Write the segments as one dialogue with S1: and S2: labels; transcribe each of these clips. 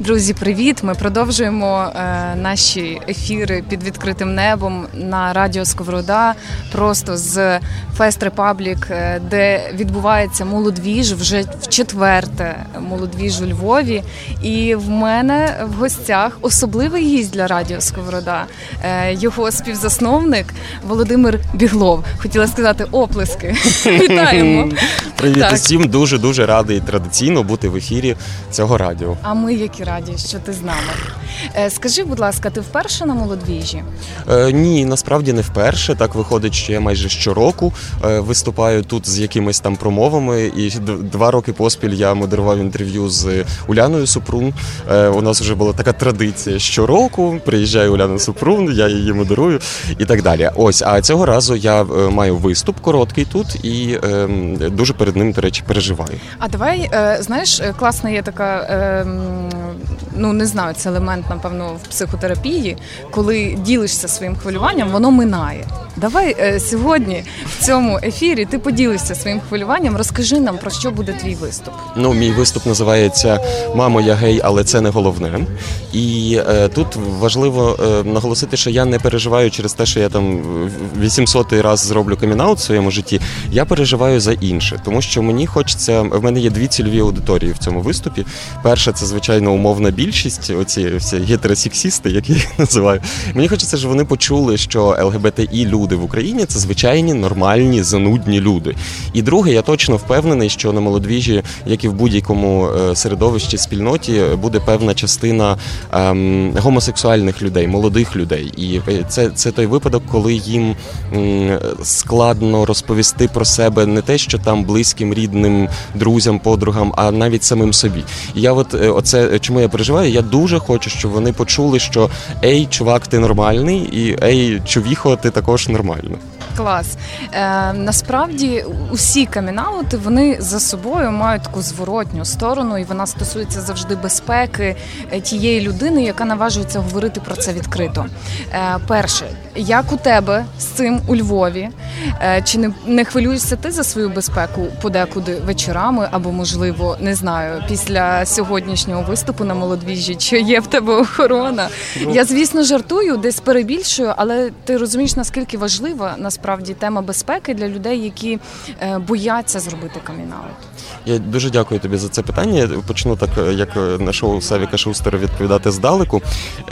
S1: Друзі, привіт! Ми продовжуємо е, наші ефіри під відкритим небом на радіо Сковорода, просто з Fest Republic, де відбувається молодвіж вже в четверте молодвіж у Львові. І в мене в гостях особливий гість для радіо Сковорода, е, його співзасновник Володимир Беглов. Хотіла сказати оплески. Вітаємо!
S2: Привіт усім, дуже дуже радий традиційно бути в ефірі цього радіо.
S1: А ми які раді, що ти з нами. Е, Скажи, будь ласка, ти вперше на молодвіжі?
S2: Е, ні, насправді не вперше. Так виходить, що я майже щороку е, виступаю тут з якимись там промовами. І два роки поспіль я модерував інтерв'ю з Уляною Супрун. Е, у нас вже була така традиція щороку. Приїжджає Уляна Супрун, я її модерую і так далі. Ось, а цього разу я е, маю виступ короткий тут і е, дуже перед ним, до речі, переживаю.
S1: А давай, е, знаєш, класна є така, е, м, ну не знаю, це елемент, напевно, в психотерапії, коли ділишся своїм хвилюванням, воно минає. Давай е, сьогодні в цьому ефірі ти поділишся своїм хвилюванням. Розкажи нам про що буде твій виступ.
S2: Ну, мій виступ називається Мамо, я гей, але це не головне. І е, тут важливо е, наголосити, що я не переживаю через те, що я там 800 раз зроблю камінаут в своєму житті. Я переживаю за інше, тому що мені хочеться. В мене є дві цільові аудиторії в цьому виступі. Перша це звичайно умовна більшість, оці всі гетеросексісти, як я їх називаю. Мені хочеться, щоб вони почули, що ЛГБТІ люди в Україні це звичайні нормальні занудні люди. І друге, я точно впевнений, що на молодвіжі, як і в будь-якому е, середовищі спільноті, буде певна частина ем, гомосексуальних людей, молодих людей. І е, це, це той випадок, коли їм м, складно розповісти про себе не те, що там близьким, рідним, друзям, подругам, а навіть самим собі. І я от е, оце чому я переживаю. Я дуже хочу, щоб вони почули, що ей, чувак, ти нормальний, і ей, чувіхо, ти також нормально.
S1: Клас. Е, насправді усі камінаути вони за собою мають таку зворотню сторону, і вона стосується завжди безпеки е, тієї людини, яка наважується говорити про це відкрито. Е, перше, як у тебе з цим у Львові? Е, чи не, не хвилюєшся ти за свою безпеку подекуди вечорами, або, можливо, не знаю, після сьогоднішнього виступу на молодвіжі, чи є в тебе охорона? Я, звісно, жартую, десь перебільшую, але ти розумієш, наскільки важлива насправді тема безпеки для людей, які е, бояться зробити камінаут.
S2: Я дуже дякую тобі за це питання. Я почну так, е, як на шоу Савіка Шустера відповідати здалеку.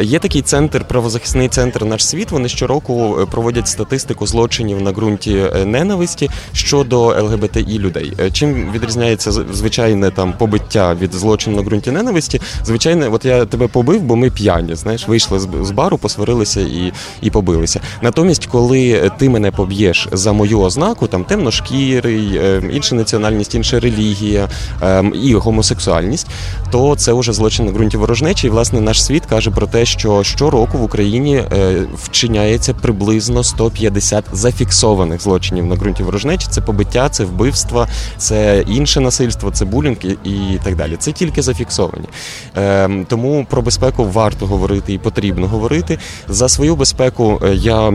S2: Є такий центр, правозахисний центр наш світ. Вони щороку проводять статистику злочинів на ґрунті е, ненависті щодо ЛГБТІ людей. Е, Чим відрізняється звичайне там побиття від злочину на ґрунті ненависті? Звичайне, от я тебе побив, бо ми п'яні. Знаєш, вийшли з бару, посварилися і, і побилися. Натомість, коли ти мене поб'єш за мою ознаку, там темношкірий, е, інша національність, інша релігія е, і гомосексуальність, то це вже злочин на ґрунті ворожнечі. І власне наш світ каже про те, що щороку в Україні е, вчиняється приблизно 150 зафіксованих злочинів на ґрунті ворожнечі. Це побиття, це вбивства, це інше насильство, це булінг і, так далі. Це тільки зафіксовані. Е, тому про безпеку варто говорити і потрібно говорити. За свою безпеку е, я,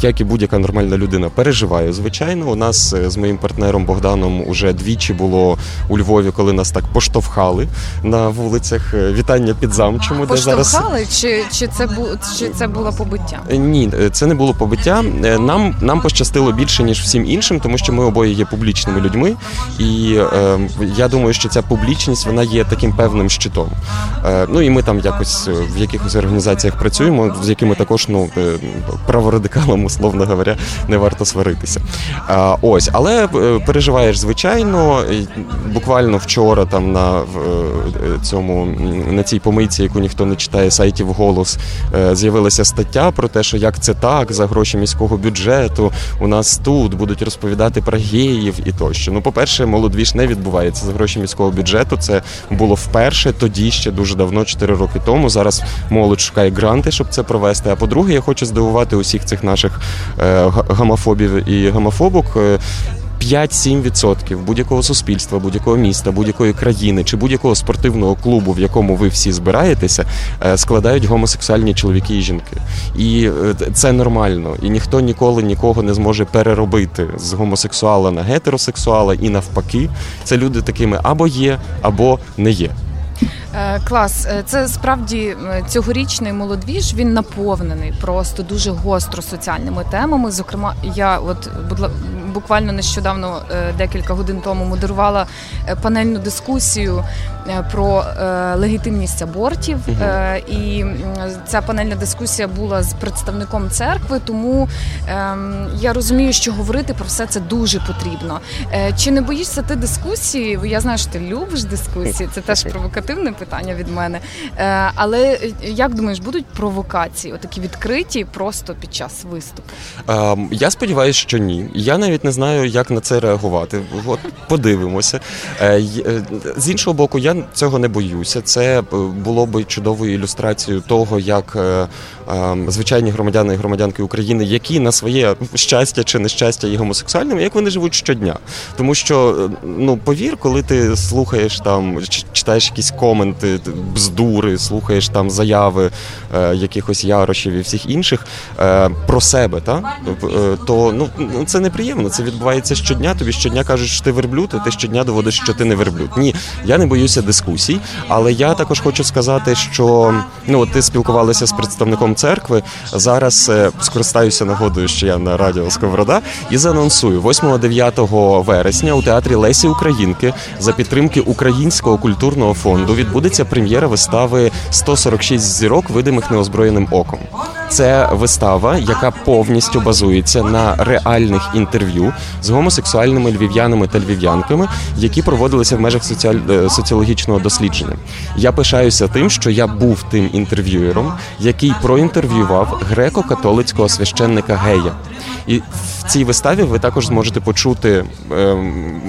S2: як і будь-яка нормальна людина, переживаю. Звичайно, у нас е, з моїм партнером Богданом уже двічі було у Львові, коли нас так поштовхали на вулицях. Е, Вітання під замчому, де зараз.
S1: Поштовхали, чи, чи, це бу, чи це було побиття?
S2: Ні, це не було побиття. Нам нам пощастило більше ніж всім іншим, тому що ми обоє є публічними людьми, і е, я думаю, що ця публічність вона є таким певним щитом. Е, ну і ми там якось е, в якихось організаціях працюємо, з якими також ну е, праворадикалам, условно говоря, не варто сваритися. А, ось, але е, переживаєш звичайно. Буквально вчора там на е, цьому на цій помийці, яку ніхто не читає, сайті вголос е, з'явилася стаття про те, що як це так за гроші міського бюджету у нас тут будуть розповідати про геїв і тощо. Ну, по-перше, молодвіж не відбувається за гроші міського бюджету. Це було вперше, тоді ще дуже давно, 4 роки тому. Зараз молодь шукає гранти, щоб це провести. А по-друге, я хочу здивувати усіх цих наших е, гомофобів і гомофобок. Е, 5-7% будь-якого суспільства, будь-якого міста, будь-якої країни чи будь-якого спортивного клубу, в якому ви всі збираєтеся, е, складають гомосексуальні чоловіки і жінки. І е, це нормально. І ніхто ніколи нікого не зможе переробити з гомосексуала на гетеросексуала і навпаки. Це люди такими або є, або не є.
S1: Е, клас, це справді цьогорічний молодвіж. Він наповнений просто дуже гостро соціальними темами. Зокрема, я от буквально нещодавно декілька годин тому модерувала панельну дискусію про легітимність абортів, і ця панельна дискусія була з представником церкви. Тому ем, я розумію, що говорити про все це дуже потрібно. Чи не боїшся ти дискусії? Я знаю, що ти любиш дискусії. Це теж провокативне питання від мене. Е, але е, як думаєш, будуть провокації, отакі відкриті просто під час виступу?
S2: Ем, я сподіваюся, що ні. Я навіть не знаю, як на це реагувати. От подивимося. Е, з іншого боку, я цього не боюся. Це було би чудовою ілюстрацією того, як ем, звичайні громадяни і громадянки України, які на своє щастя чи нещастя є гомосексуальними, як вони живуть щодня. Тому що ну повір, коли ти слухаєш там, читаєш якісь коменти, бздури, слухаєш там заяви е, якихось ярошів і всіх інших е, про себе, та е, то ну це неприємно. Це відбувається щодня. Тобі щодня кажуть, що ти верблюд, а ти щодня доводиш, що ти не верблюд. Ні, я не боюся дискусій, але я також хочу сказати, що ну ти спілкувалася з представником церкви. Зараз е, скористаюся нагодою, що я на радіо Сковорода, і заанонсую 8-9 вересня у театрі Лесі Українки за підтримки Українського культурного фонду відбудеться прем'єра вистави «146 зірок, видимих неозброєним оком. Це вистава, яка повністю базується на реальних інтерв'ю з гомосексуальними львів'янами та львів'янками, які проводилися в межах соціаль... Е, соціологічного дослідження. Я пишаюся тим, що я був тим інтерв'юером, який проінтерв'ював греко-католицького священника Гея. І в цій виставі ви також зможете почути е,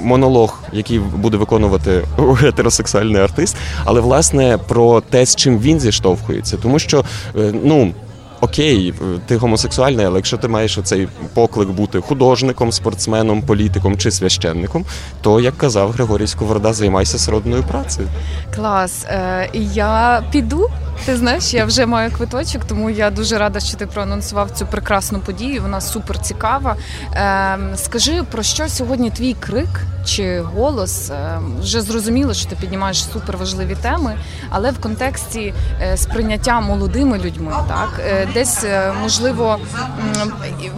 S2: монолог, який буде виконувати гетеросексуальний артист, але власне про те, з чим він зіштовхується, тому що е, ну окей, ти гомосексуальний, але якщо ти маєш оцей поклик бути художником, спортсменом, політиком чи священником, то як казав Григорій Сковорода, займайся сродною працею.
S1: Клас. Е, Я піду. Ти знаєш, я вже маю квиточок, тому я дуже рада, що ти проанонсував цю прекрасну подію. Вона супер цікава. Е, Скажи про що сьогодні твій крик чи голос? Е, вже зрозуміло, що ти піднімаєш суперважливі теми, але в контексті сприйняття молодими людьми, так десь можливо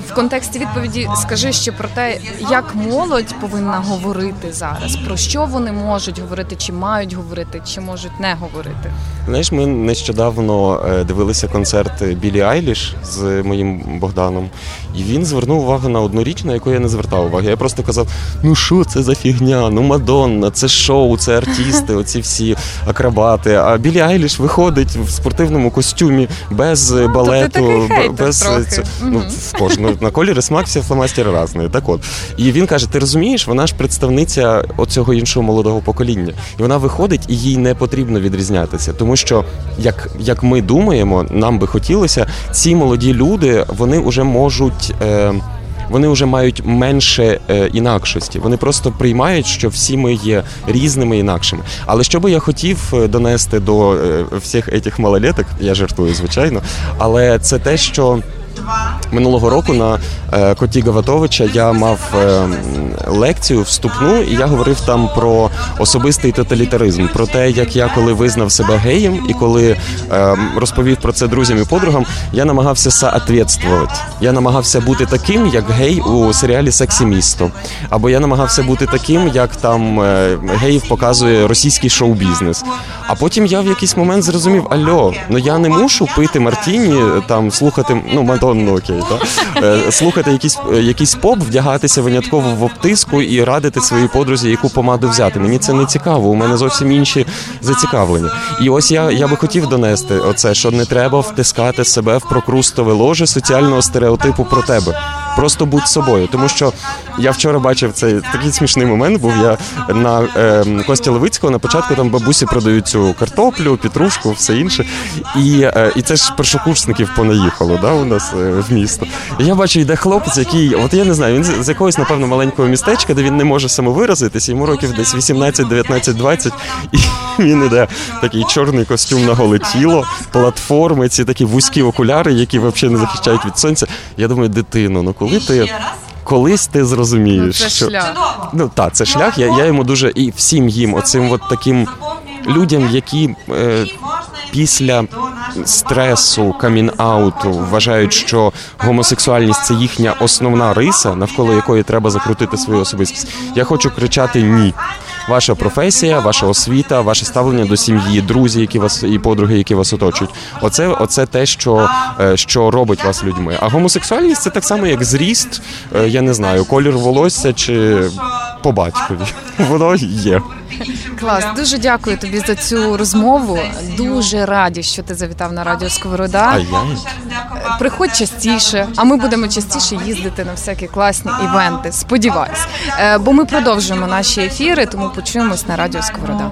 S1: в контексті відповіді скажи ще про те, як молодь повинна говорити зараз, про що вони можуть говорити, чи мають говорити, чи можуть не говорити.
S2: Знаєш, ми нещодавно дивилися концерт Білі Айліш з моїм Богданом, і він звернув увагу на одну річ, на яку я не звертав уваги. Я просто казав: ну що це за фігня, ну Мадонна, це шоу, це артисти, оці всі акробати. А Білі Айліш виходить в спортивному костюмі без ну, балету, без
S1: трохи.
S2: ну в кожну на кольори смак всі фломастери різні. Так от і він каже: Ти розумієш, вона ж представниця оцього іншого молодого покоління, і вона виходить, і їй не потрібно відрізнятися, тому що як, як ми думаємо, нам би хотілося, ці молоді люди вони вже можуть. Е, вони вже мають менше е, інакшості. Вони просто приймають, що всі ми є різними інакшими. Але що би я хотів е, донести до е, всіх цих малолеток, я жартую, звичайно, але це те, що. Минулого року на е, коті Гаватовича я мав е, лекцію вступну, і я говорив там про особистий тоталітаризм, про те, як я коли визнав себе геєм, і коли е, розповів про це друзям і подругам, я намагався соответствувати. Я намагався бути таким, як гей у серіалі Сексі місто. Або я намагався бути таким, як там геїв показує російський шоу-бізнес. А потім я в якийсь момент зрозумів: Альо, ну я не мушу пити Мартіні, там слухати ну Мадонну, окей, та е, слухати якийсь якийсь поп, вдягатися винятково в обтиску і радити своїй подрузі, яку помаду взяти. Мені це не цікаво. У мене зовсім інші зацікавлення. І ось я я би хотів донести оце, що не треба втискати себе в прокрустове ложе соціального стереотипу про тебе. Просто будь собою, тому що я вчора бачив цей такий смішний момент. Був я на е, Кості Левицького на початку там бабусі продають цю картоплю, петрушку, все інше. І е, і це ж першокурсників понаїхало да, у нас е, в місто. І Я бачу, йде хлопець, який, от я не знаю, він з якогось, напевно, маленького містечка, де він не може самовиразитися, йому років десь 18, 19, 20, і він іде такий чорний костюм на голе тіло, платформи, ці такі вузькі окуляри, які взагалі не захищають від сонця. Я думаю, дитино, ну коли ти. раз Колись ти зрозумієш,
S1: ну, це
S2: що
S1: шлях.
S2: ну так, це шлях. Я я йому дуже і всім їм оцим от таким людям, які е, після стресу камін-ауту вважають, що гомосексуальність це їхня основна риса, навколо якої треба закрутити свою особистість. Я хочу кричати ні. Ваша професія, ваша освіта, ваше ставлення до сім'ї, друзі, які вас і подруги, які вас оточують. Оце, оце те, що, е, що робить вас людьми. А гомосексуальність це так само, як зріст, е, я не знаю, колір волосся чи по батькові. Воно є.
S1: Клас, дуже дякую тобі за цю розмову. Дуже раді, що ти завітав на радіо Сковорода.
S2: А я
S1: Приходь частіше, а ми будемо частіше їздити на всякі класні івенти. Сподіваюсь, Е, бо ми продовжуємо наші ефіри, тому почуємось на радіо Сковорода.